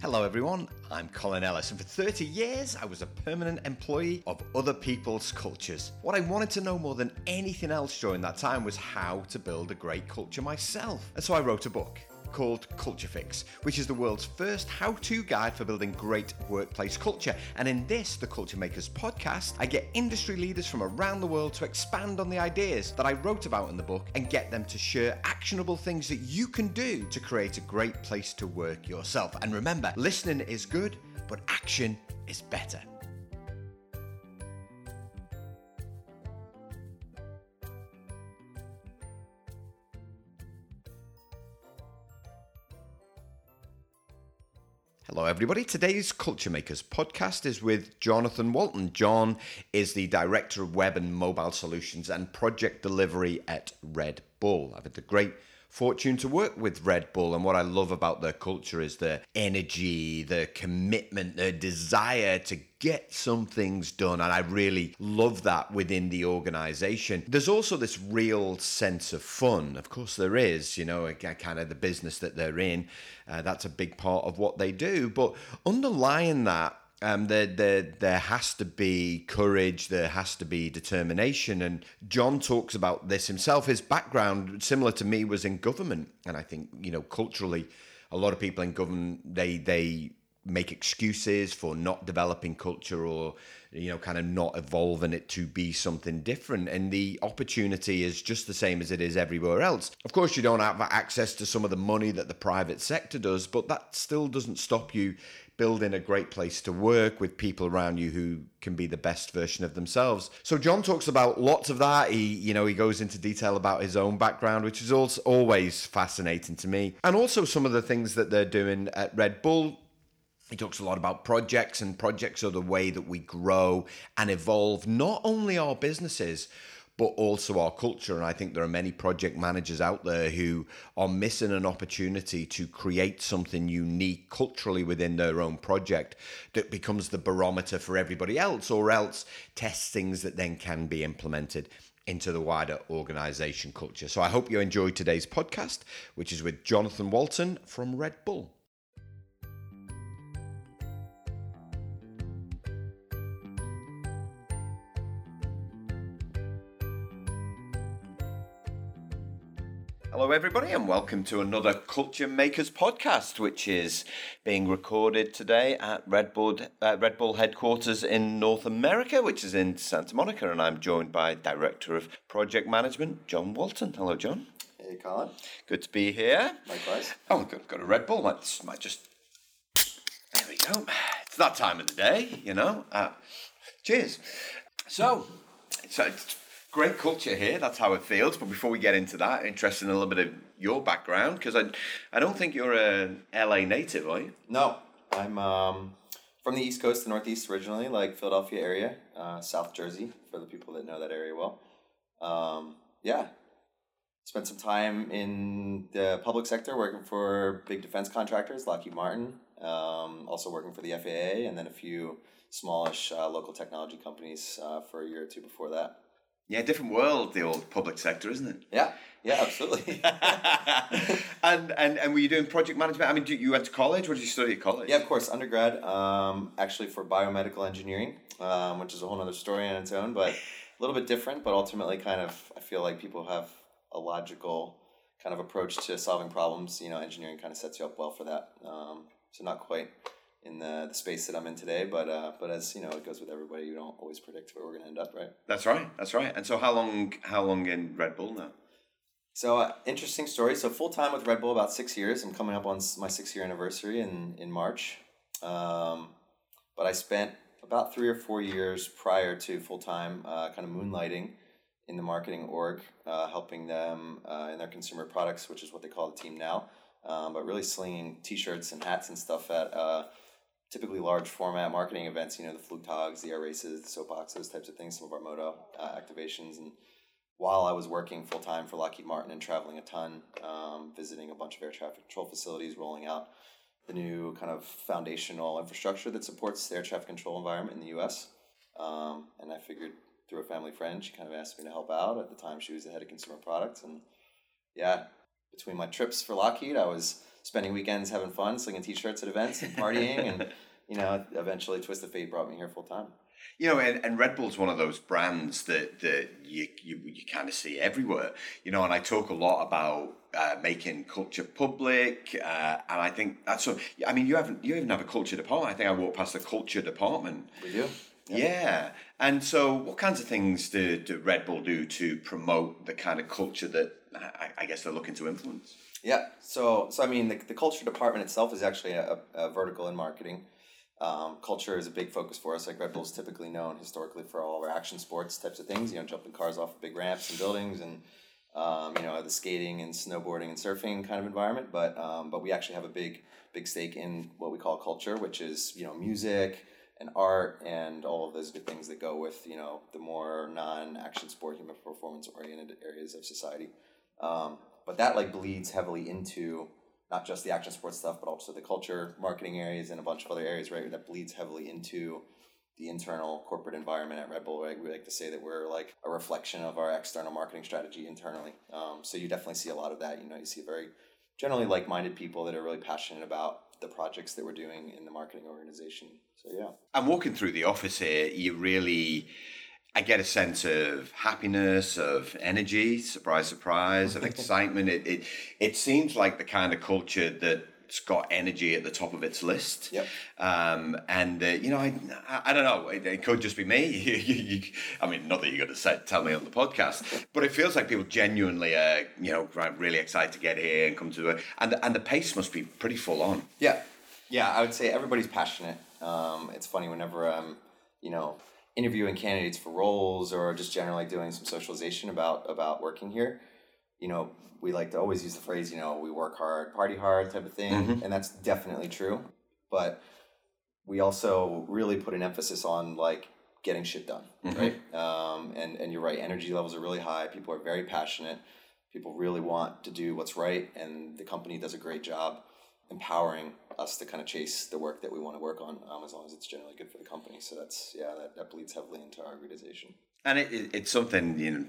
Hello, everyone. I'm Colin Ellis, and for 30 years, I was a permanent employee of other people's cultures. What I wanted to know more than anything else during that time was how to build a great culture myself. And so I wrote a book called Culture Fix, which is the world's first how to guide for building great workplace culture. And in this, the Culture Makers podcast, I get industry leaders from around the world to expand on the ideas that I wrote about in the book and get them to share actionable things that you can do to create a great place to work yourself. And remember, listening is good, but action is better. Hello, everybody. Today's Culture Makers podcast is with Jonathan Walton. John is the Director of Web and Mobile Solutions and Project Delivery at Red Bull. I've had the great fortune to work with Red Bull. And what I love about their culture is their energy, their commitment, their desire to get some things done. And I really love that within the organization. There's also this real sense of fun. Of course, there is, you know, kind of the business that they're in. Uh, that's a big part of what they do. But underlying that, um, there, there, there has to be courage, there has to be determination. And John talks about this himself. His background, similar to me, was in government. And I think, you know, culturally, a lot of people in government, they, they make excuses for not developing culture or you know kind of not evolving it to be something different and the opportunity is just the same as it is everywhere else of course you don't have access to some of the money that the private sector does but that still doesn't stop you building a great place to work with people around you who can be the best version of themselves. So John talks about lots of that. He, you know, he goes into detail about his own background, which is also always fascinating to me, and also some of the things that they're doing at Red Bull. He talks a lot about projects, and projects are the way that we grow and evolve not only our businesses, but also our culture. And I think there are many project managers out there who are missing an opportunity to create something unique culturally within their own project that becomes the barometer for everybody else, or else test things that then can be implemented into the wider organization culture. So I hope you enjoyed today's podcast, which is with Jonathan Walton from Red Bull. Hello, everybody, and welcome to another Culture Makers podcast, which is being recorded today at Red Bull, uh, Red Bull headquarters in North America, which is in Santa Monica. And I'm joined by Director of Project Management, John Walton. Hello, John. Hey, Colin. Good to be here. Likewise. Oh, got, got a Red Bull. Might, might just. There we go. It's that time of the day, you know. Uh, cheers. So, so it's great culture here. That's how it feels. But before we get into that, interested in a little bit of your background because I, I don't think you're a LA native, are you? No, I'm um, from the East Coast, the Northeast originally, like Philadelphia area, uh, South Jersey for the people that know that area well. Um, yeah, spent some time in the public sector working for big defense contractors, Lockheed Martin. Um, also working for the FAA, and then a few smallish uh, local technology companies uh, for a year or two before that. Yeah, different world, the old public sector, isn't it? Yeah, yeah, absolutely. and, and and were you doing project management? I mean, you went to college. What did you study at college? Yeah, of course, undergrad. Um, actually, for biomedical engineering, um, which is a whole other story on its own, but a little bit different. But ultimately, kind of, I feel like people have a logical kind of approach to solving problems. You know, engineering kind of sets you up well for that. Um, so not quite in the, the space that I'm in today. But uh, but as you know, it goes with everybody. You don't always predict where we're going to end up, right? That's right. That's right. And so, how long how long in Red Bull now? So uh, interesting story. So full time with Red Bull about six years. I'm coming up on my six year anniversary in in March. Um, but I spent about three or four years prior to full time, uh, kind of moonlighting in the marketing org, uh, helping them uh, in their consumer products, which is what they call the team now. Um, but really slinging T-shirts and hats and stuff at uh, typically large format marketing events, you know, the Flugtags, the air races, the soapbox, those types of things, some of our moto uh, activations. And while I was working full time for Lockheed Martin and traveling a ton, um, visiting a bunch of air traffic control facilities, rolling out the new kind of foundational infrastructure that supports the air traffic control environment in the US. Um, and I figured through a family friend, she kind of asked me to help out. At the time, she was the head of consumer products. And yeah, between my trips for Lockheed, I was spending weekends having fun, slinging t-shirts at events and partying, and you know, eventually Twist of Fate brought me here full time. You know, and, and Red Bull's one of those brands that, that you, you, you kind of see everywhere. You know, and I talk a lot about uh, making culture public, uh, and I think that's so. I mean, you haven't you even have a culture department. I think I walked past the culture department. We do. Yep. Yeah, and so what kinds of things do, do Red Bull do to promote the kind of culture that I, I guess they're looking to influence? Yeah, so so I mean, the, the culture department itself is actually a, a vertical in marketing. Um, culture is a big focus for us. Like Red Bull is typically known historically for all of our action sports types of things. You know, jumping cars off of big ramps and buildings, and um, you know the skating and snowboarding and surfing kind of environment. But um, but we actually have a big big stake in what we call culture, which is you know music and art and all of those good things that go with you know the more non-action sport human performance oriented areas of society. But that like bleeds heavily into not just the action sports stuff, but also the culture, marketing areas, and a bunch of other areas, right? That bleeds heavily into the internal corporate environment at Red Bull. Right? We like to say that we're like a reflection of our external marketing strategy internally. Um, so you definitely see a lot of that. You know, you see very generally like-minded people that are really passionate about the projects that we're doing in the marketing organization. So yeah. I'm walking through the office here. You really I get a sense of happiness, of energy, surprise, surprise, of excitement. It, it it seems like the kind of culture that's got energy at the top of its list. Yep. Um, and uh, you know, I, I don't know. It, it could just be me. you, you, I mean, not that you're going to tell me on the podcast, but it feels like people genuinely are, you know, really excited to get here and come to it. And and the pace must be pretty full on. Yeah, yeah. I would say everybody's passionate. Um, it's funny whenever I'm, you know interviewing candidates for roles or just generally doing some socialization about about working here you know we like to always use the phrase you know we work hard party hard type of thing mm-hmm. and that's definitely true but we also really put an emphasis on like getting shit done mm-hmm. right um, and and you're right energy levels are really high people are very passionate people really want to do what's right and the company does a great job empowering us to kind of chase the work that we want to work on um, as long as it's generally good for the company. So that's, yeah, that, that bleeds heavily into our organization. And it, it, it's something, you know,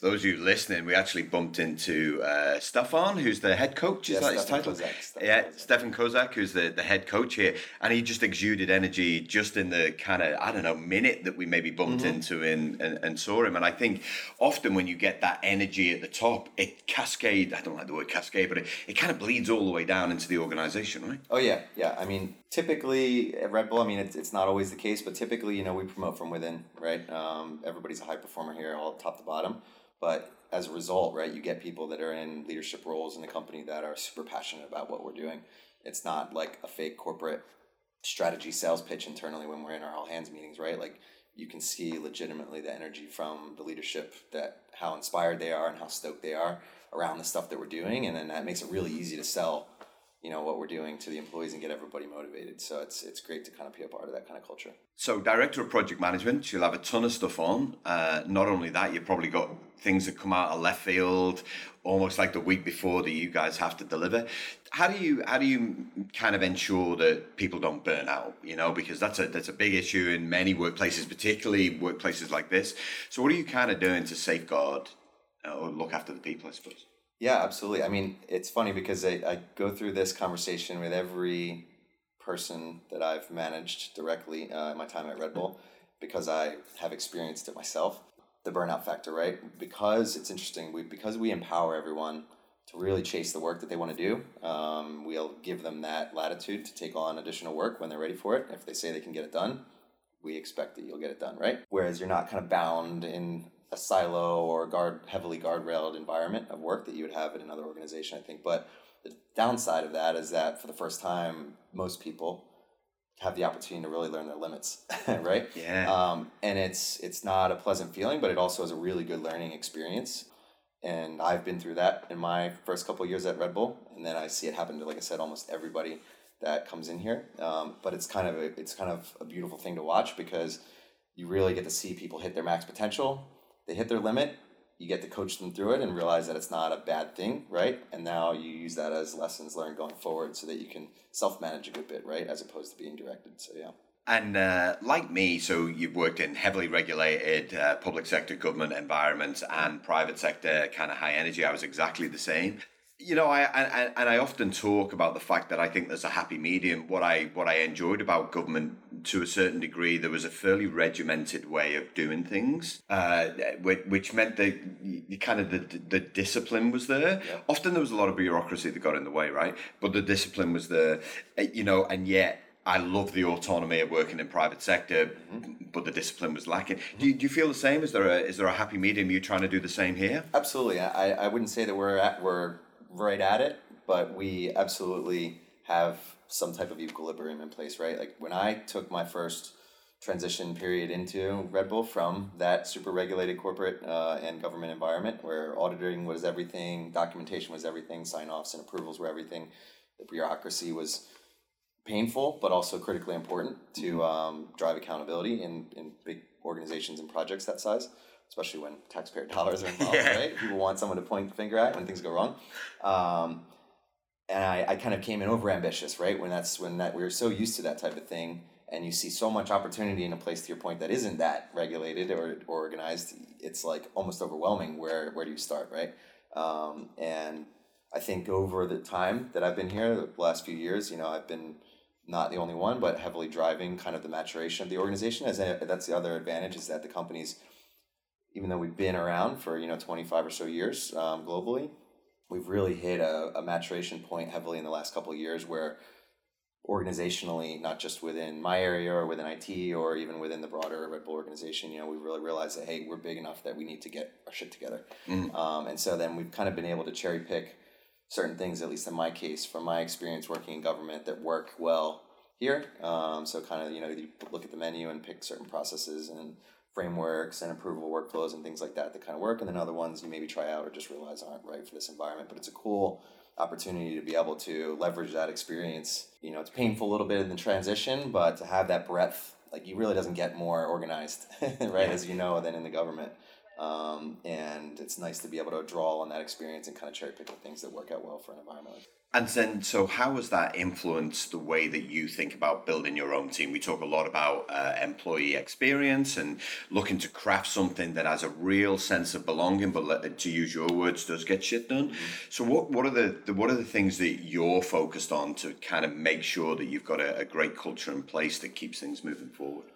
those of you listening, we actually bumped into uh, Stefan, who's the head coach. Is yeah, that his title? Kozak, yeah, Kozak. Stefan Kozak, who's the, the head coach here. And he just exuded energy just in the kind of, I don't know, minute that we maybe bumped mm-hmm. into and, and, and, saw him. And I think often when you get that energy at the top, it cascade, I don't like the word cascade, but it, it kind of bleeds all the way down into the organization, right? Oh, yeah. Yeah. I mean, typically at Red Bull, I mean, it's, it's not always the case, but typically, you know, we promote from within, right? Um, everybody's a high performer here, all top to bottom. But as a result, right, you get people that are in leadership roles in the company that are super passionate about what we're doing. It's not like a fake corporate strategy sales pitch internally when we're in our all hands meetings, right? Like you can see legitimately the energy from the leadership that how inspired they are and how stoked they are around the stuff that we're doing and then that makes it really easy to sell you know what we're doing to the employees and get everybody motivated. So it's it's great to kind of be a part of that kind of culture. So director of project management, you'll have a ton of stuff on. Uh, not only that, you've probably got things that come out of left field, almost like the week before that you guys have to deliver. How do you how do you kind of ensure that people don't burn out? You know, because that's a that's a big issue in many workplaces, particularly workplaces like this. So what are you kind of doing to safeguard or look after the people? I suppose. Yeah, absolutely. I mean, it's funny because I, I go through this conversation with every person that I've managed directly uh, in my time at Red Bull because I have experienced it myself. The burnout factor, right? Because it's interesting. We because we empower everyone to really chase the work that they want to do. Um, we'll give them that latitude to take on additional work when they're ready for it. If they say they can get it done, we expect that you'll get it done, right? Whereas you're not kind of bound in a silo or guard heavily guardrailed environment of work that you would have in another organization, I think. But the downside of that is that for the first time, most people have the opportunity to really learn their limits, right? Yeah. Um, and it's it's not a pleasant feeling, but it also is a really good learning experience. And I've been through that in my first couple years at Red Bull, and then I see it happen to, like I said, almost everybody that comes in here. Um, but it's kind of a, it's kind of a beautiful thing to watch because you really get to see people hit their max potential they hit their limit, you get to coach them through it and realize that it's not a bad thing, right? And now you use that as lessons learned going forward so that you can self manage a good bit, right? As opposed to being directed. So, yeah. And uh, like me, so you've worked in heavily regulated uh, public sector government environments and private sector kind of high energy. I was exactly the same. you know, I, I and I often talk about the fact that I think there's a happy medium. What I what I enjoyed about government to a certain degree, there was a fairly regimented way of doing things, uh, which meant that kind of the the discipline was there. Yeah. Often there was a lot of bureaucracy that got in the way, right? But the discipline was there, uh, you know, and yet I love the autonomy of working in private sector, mm-hmm. but the discipline was lacking. Mm-hmm. Do, you, do you feel the same? Is there a is there a happy medium? You trying to do the same here? Absolutely. I, I wouldn't say that we're at we're right at it, but we absolutely have some type of equilibrium in place, right? Like when I took my first transition period into Red Bull from that super regulated corporate uh, and government environment where auditing was everything, documentation was everything, sign offs and approvals were everything. The bureaucracy was painful, but also critically important to mm-hmm. um, drive accountability in, in big organizations and projects that size especially when taxpayer dollars are involved, yeah. right? People want someone to point the finger at when things go wrong. Um, and I, I kind of came in over ambitious, right? When that's when that we are so used to that type of thing, and you see so much opportunity in a place to your point that isn't that regulated or, or organized, it's like almost overwhelming. Where where do you start, right? Um, and I think over the time that I've been here, the last few years, you know, I've been not the only one, but heavily driving kind of the maturation of the organization. As a, that's the other advantage is that the companies, even though we've been around for you know 25 or so years um, globally we've really hit a, a maturation point heavily in the last couple of years where organizationally not just within my area or within it or even within the broader red bull organization you know we really realized that hey we're big enough that we need to get our shit together mm. um, and so then we've kind of been able to cherry pick certain things at least in my case from my experience working in government that work well here um, so kind of you know you look at the menu and pick certain processes and frameworks and approval workflows and things like that that kind of work. And then other ones you maybe try out or just realize aren't right for this environment. But it's a cool opportunity to be able to leverage that experience. You know, it's painful a little bit in the transition, but to have that breadth, like you really doesn't get more organized, right, as you know, than in the government. Um, and it's nice to be able to draw on that experience and kind of cherry pick the things that work out well for an environment like and then, so how has that influenced the way that you think about building your own team? We talk a lot about uh, employee experience and looking to craft something that has a real sense of belonging, but to use your words, does get shit done. Mm-hmm. So, what what are the, the, what are the things that you're focused on to kind of make sure that you've got a, a great culture in place that keeps things moving forward?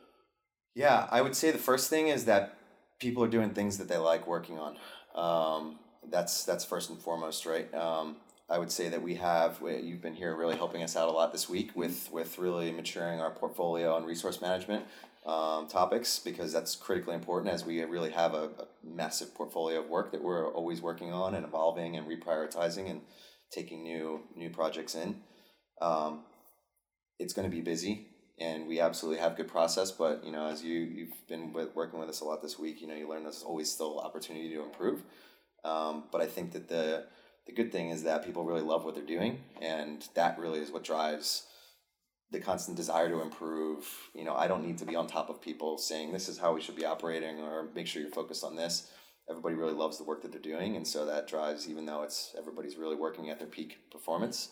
Yeah, I would say the first thing is that people are doing things that they like working on. Um, that's that's first and foremost, right? Um, I would say that we have you've been here really helping us out a lot this week with with really maturing our portfolio and resource management um, topics because that's critically important as we really have a, a, massive portfolio of work that we're always working on and evolving and reprioritizing and taking new new projects in. Um, it's going to be busy and we absolutely have good process but you know as you you've been with, working with us a lot this week you know you learn there's always still opportunity to improve um, but i think that the the good thing is that people really love what they're doing, and that really is what drives the constant desire to improve. You know, I don't need to be on top of people saying this is how we should be operating or make sure you're focused on this. Everybody really loves the work that they're doing, and so that drives. Even though it's everybody's really working at their peak performance,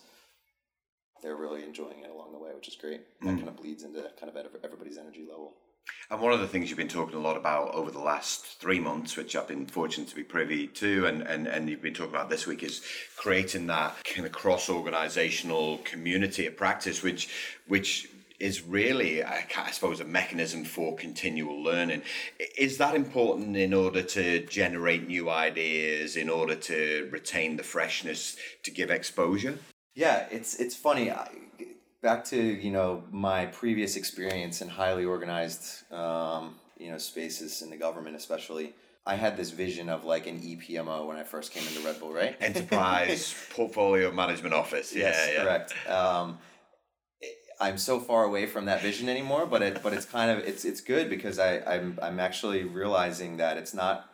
they're really enjoying it along the way, which is great. Mm. That kind of bleeds into kind of everybody's energy level. And one of the things you've been talking a lot about over the last three months, which I've been fortunate to be privy to, and, and, and you've been talking about this week, is creating that kind of cross organizational community of practice, which which is really, I suppose, a mechanism for continual learning. Is that important in order to generate new ideas, in order to retain the freshness, to give exposure? Yeah, it's it's funny back to you know my previous experience in highly organized um, you know spaces in the government especially i had this vision of like an epmo when i first came into red bull right? Enterprise portfolio management office. Yeah, yes, yeah. correct. Um, i'm so far away from that vision anymore but it but it's kind of it's it's good because i i'm i'm actually realizing that it's not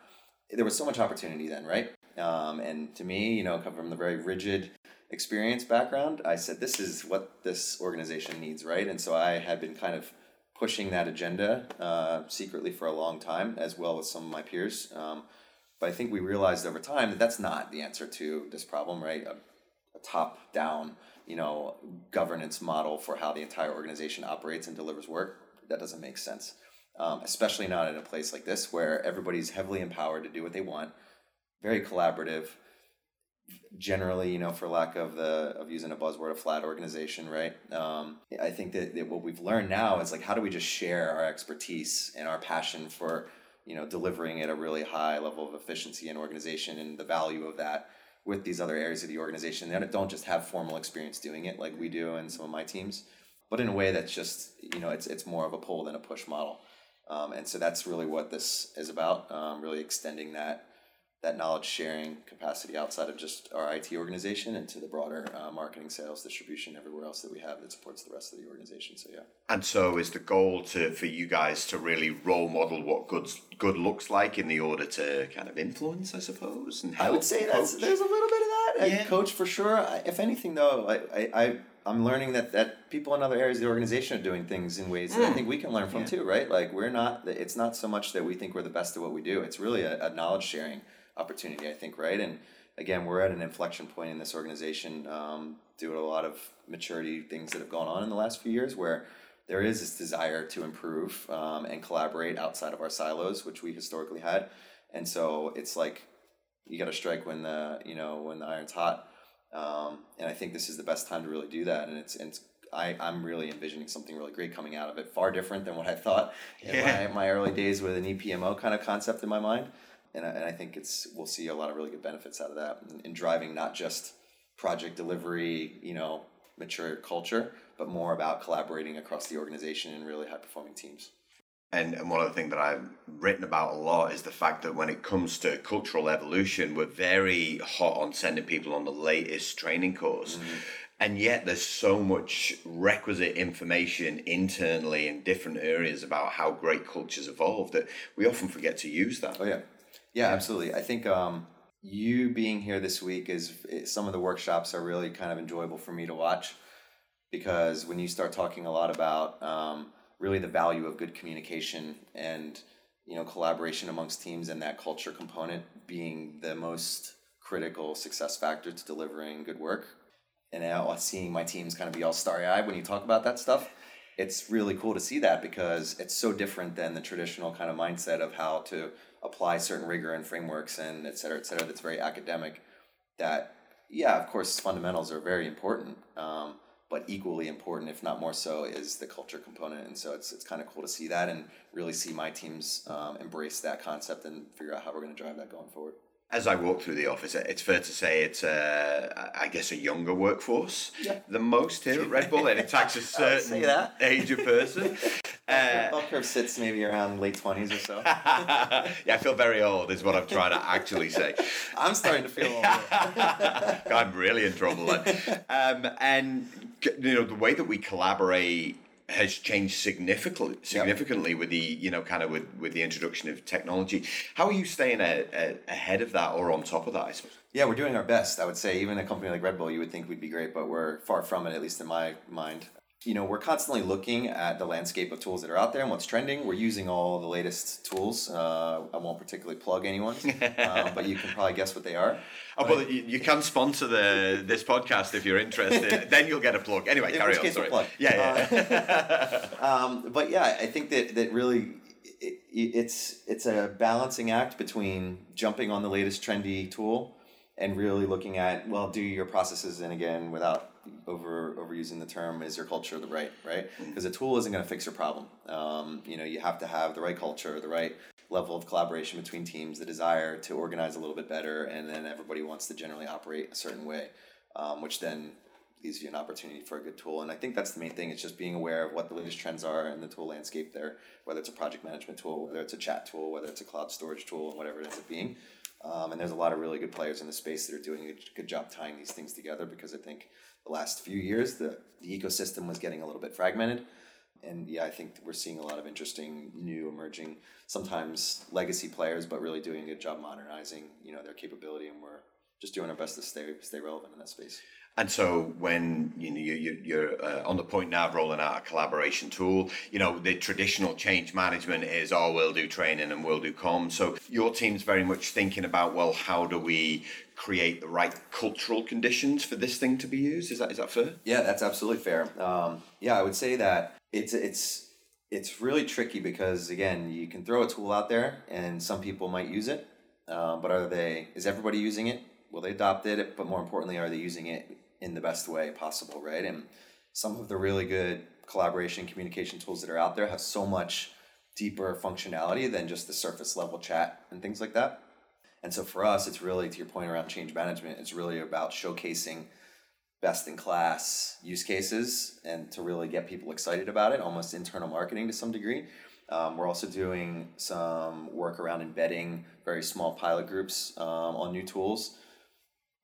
there was so much opportunity then right? Um, and to me you know come from the very rigid experience background, I said, this is what this organization needs, right? And so I had been kind of pushing that agenda uh, secretly for a long time, as well as some of my peers. Um, but I think we realized over time that that's not the answer to this problem, right? A, a top down, you know, governance model for how the entire organization operates and delivers work. That doesn't make sense, um, especially not in a place like this where everybody's heavily empowered to do what they want, very collaborative generally, you know, for lack of the of using a buzzword, a flat organization, right? Um, I think that, that what we've learned now is like how do we just share our expertise and our passion for you know delivering at a really high level of efficiency and organization and the value of that with these other areas of the organization that don't just have formal experience doing it like we do in some of my teams, but in a way that's just you know it's it's more of a pull than a push model. Um, and so that's really what this is about, um, really extending that that knowledge sharing capacity outside of just our IT organization into the broader uh, marketing, sales, distribution, everywhere else that we have that supports the rest of the organization. So yeah. And so is the goal to for you guys to really role model what good good looks like in the order to kind of influence, I suppose. And I would say that's there's a little bit of that. Yeah. coach for sure. if anything, though, I, I, I I'm learning that that people in other areas of the organization are doing things in ways that I mm. think we can learn from yeah. too, right? Like we're not. It's not so much that we think we're the best at what we do. It's really a, a knowledge sharing opportunity, I think, right? And again, we're at an inflection point in this organization um, due to a lot of maturity things that have gone on in the last few years where there is this desire to improve um, and collaborate outside of our silos, which we historically had. And so it's like you got to strike when the you know when the iron's hot. Um, and I think this is the best time to really do that. And it's, and it's I, I'm really envisioning something really great coming out of it, far different than what I thought in yeah. my, my early days with an EPMO kind of concept in my mind and I, and I think it's we'll see a lot of really good benefits out of that in, in driving not just project delivery, you know, mature culture, but more about collaborating across the organization in really high performing teams. And, and one of the things that I've written about a lot is the fact that when it comes to cultural evolution, we're very hot on sending people on the latest training course. Mm-hmm. And yet, there's so much requisite information internally in different areas about how great cultures evolve that we often forget to use that. Oh, yeah. Yeah, absolutely. I think um, you being here this week is some of the workshops are really kind of enjoyable for me to watch because when you start talking a lot about um, really the value of good communication and you know collaboration amongst teams and that culture component being the most critical success factor to delivering good work and now seeing my teams kind of be all starry-eyed when you talk about that stuff it's really cool to see that because it's so different than the traditional kind of mindset of how to apply certain rigor and frameworks and et cetera, et cetera, that's very academic. That, yeah, of course, fundamentals are very important, um, but equally important, if not more so, is the culture component. And so it's, it's kind of cool to see that and really see my teams um, embrace that concept and figure out how we're going to drive that going forward as I walk through the office, it's fair to say it's, uh, I guess, a younger workforce. Yeah. The most here at Red Bull, and it takes a certain age of person. Uh, Bell curve sits maybe around late twenties or so. yeah, I feel very old. Is what I'm trying to actually say. I'm starting to feel old. I'm really in trouble. Um, and you know the way that we collaborate has changed significantly significantly yep. with the you know kind of with, with the introduction of technology. How are you staying a, a, ahead of that or on top of that? I suppose. Yeah, we're doing our best. I would say even a company like Red Bull, you would think we'd be great, but we're far from it. At least in my mind you know, we're constantly looking at the landscape of tools that are out there and what's trending. We're using all the latest tools. Uh, I won't particularly plug anyone, um, but you can probably guess what they are. Oh, but, well, you, you, can sponsor the this podcast if you're interested. then you'll get a plug. Anyway, carry on. Sorry. Plug. Yeah, yeah. Uh, um, but yeah, I think that that really it, it's it's a balancing act between jumping on the latest trendy tool and really looking at well, do your processes and again without over overusing the term is your culture the right right? Because mm-hmm. a tool isn't going to fix your problem. Um, you know you have to have the right culture the right level of collaboration between teams the desire to organize a little bit better and then everybody wants to generally operate a certain way um, which then leaves you an opportunity for a good tool. And i think that's the main thing it's just being aware of what the latest trends are in the tool landscape there whether it's a project management tool whether it's a chat tool whether it's a cloud storage tool and whatever it ends up being um, and there's a lot of really good players in the space that are doing a good job tying these things together because I think the last few years the, the ecosystem was getting a little bit fragmented. And yeah, I think we're seeing a lot of interesting, new, emerging, sometimes legacy players, but really doing a good job modernizing, you know, their capability, and we're just doing our best to stay stay relevant in that space. And so when you know you, you're uh, on the point now of rolling out a collaboration tool, you know the traditional change management is oh we'll do training and we'll do comms. So your team's very much thinking about well how do we create the right cultural conditions for this thing to be used? Is that is that fair? Yeah, that's absolutely fair. Um, yeah, I would say that it's it's it's really tricky because again you can throw a tool out there and some people might use it, uh, but are they? Is everybody using it? Will they adopt it? But more importantly, are they using it in the best way possible, right? And some of the really good collaboration communication tools that are out there have so much deeper functionality than just the surface level chat and things like that. And so for us, it's really to your point around change management. It's really about showcasing best in class use cases and to really get people excited about it, almost internal marketing to some degree. Um, we're also doing some work around embedding very small pilot groups um, on new tools,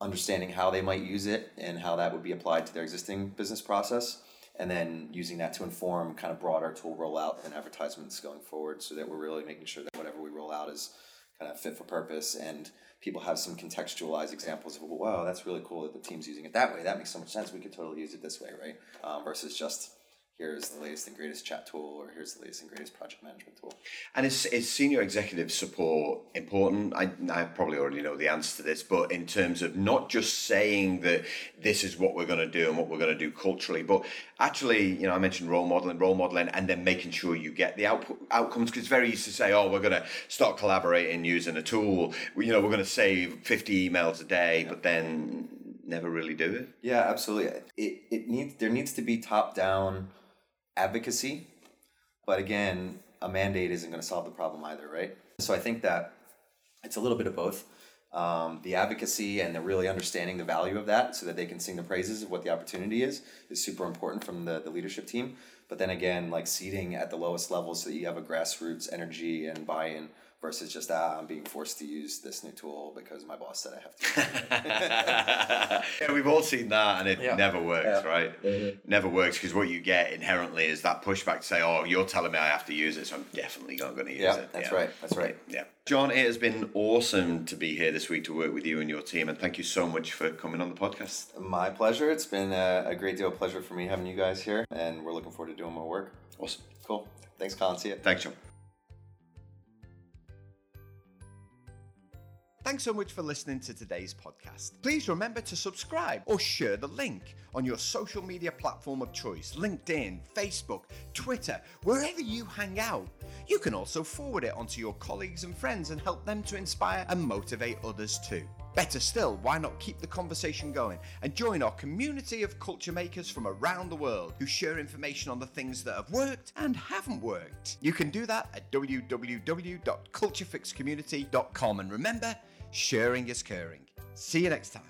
understanding how they might use it and how that would be applied to their existing business process, and then using that to inform kind of broader tool rollout and advertisements going forward so that we're really making sure that whatever we roll out is kind of fit for purpose and people have some contextualized examples of, wow, that's really cool that the team's using it that way. That makes so much sense. We could totally use it this way, right? Um, versus just here's the latest and greatest chat tool or here's the latest and greatest project management tool. And is, is senior executive support important? I, I probably already know the answer to this, but in terms of not just saying that this is what we're going to do and what we're going to do culturally, but actually, you know, I mentioned role modeling, role modeling, and then making sure you get the output, outcomes because it's very easy to say, oh, we're going to start collaborating using a tool. You know, we're going to save 50 emails a day, yeah. but then never really do it. Yeah, absolutely. It, it needs there needs to be top down advocacy. But again, a mandate isn't going to solve the problem either, right? So I think that it's a little bit of both. Um, the advocacy and the really understanding the value of that so that they can sing the praises of what the opportunity is is super important from the, the leadership team. But then again, like seating at the lowest level so that you have a grassroots energy and buy in versus just ah, I'm being forced to use this new tool because my boss said I have to. yeah, we've all seen that, and it yeah. never works, yeah. right? Mm-hmm. Never works because what you get inherently is that pushback to say, "Oh, you're telling me I have to use it, so I'm definitely not going to use yeah, it." That's yeah, right. That's right. Yeah, John, it has been awesome to be here this week to work with you and your team, and thank you so much for coming on the podcast. My pleasure. It's been a, a great deal of pleasure for me having you guys here, and we're looking forward to doing more work. Awesome. Cool. Thanks, Colin. See you. Thanks, John. Thanks so much for listening to today's podcast. Please remember to subscribe or share the link on your social media platform of choice LinkedIn, Facebook, Twitter, wherever you hang out. You can also forward it onto your colleagues and friends and help them to inspire and motivate others too. Better still, why not keep the conversation going and join our community of culture makers from around the world who share information on the things that have worked and haven't worked? You can do that at www.culturefixcommunity.com and remember, Sharing is caring. See you next time.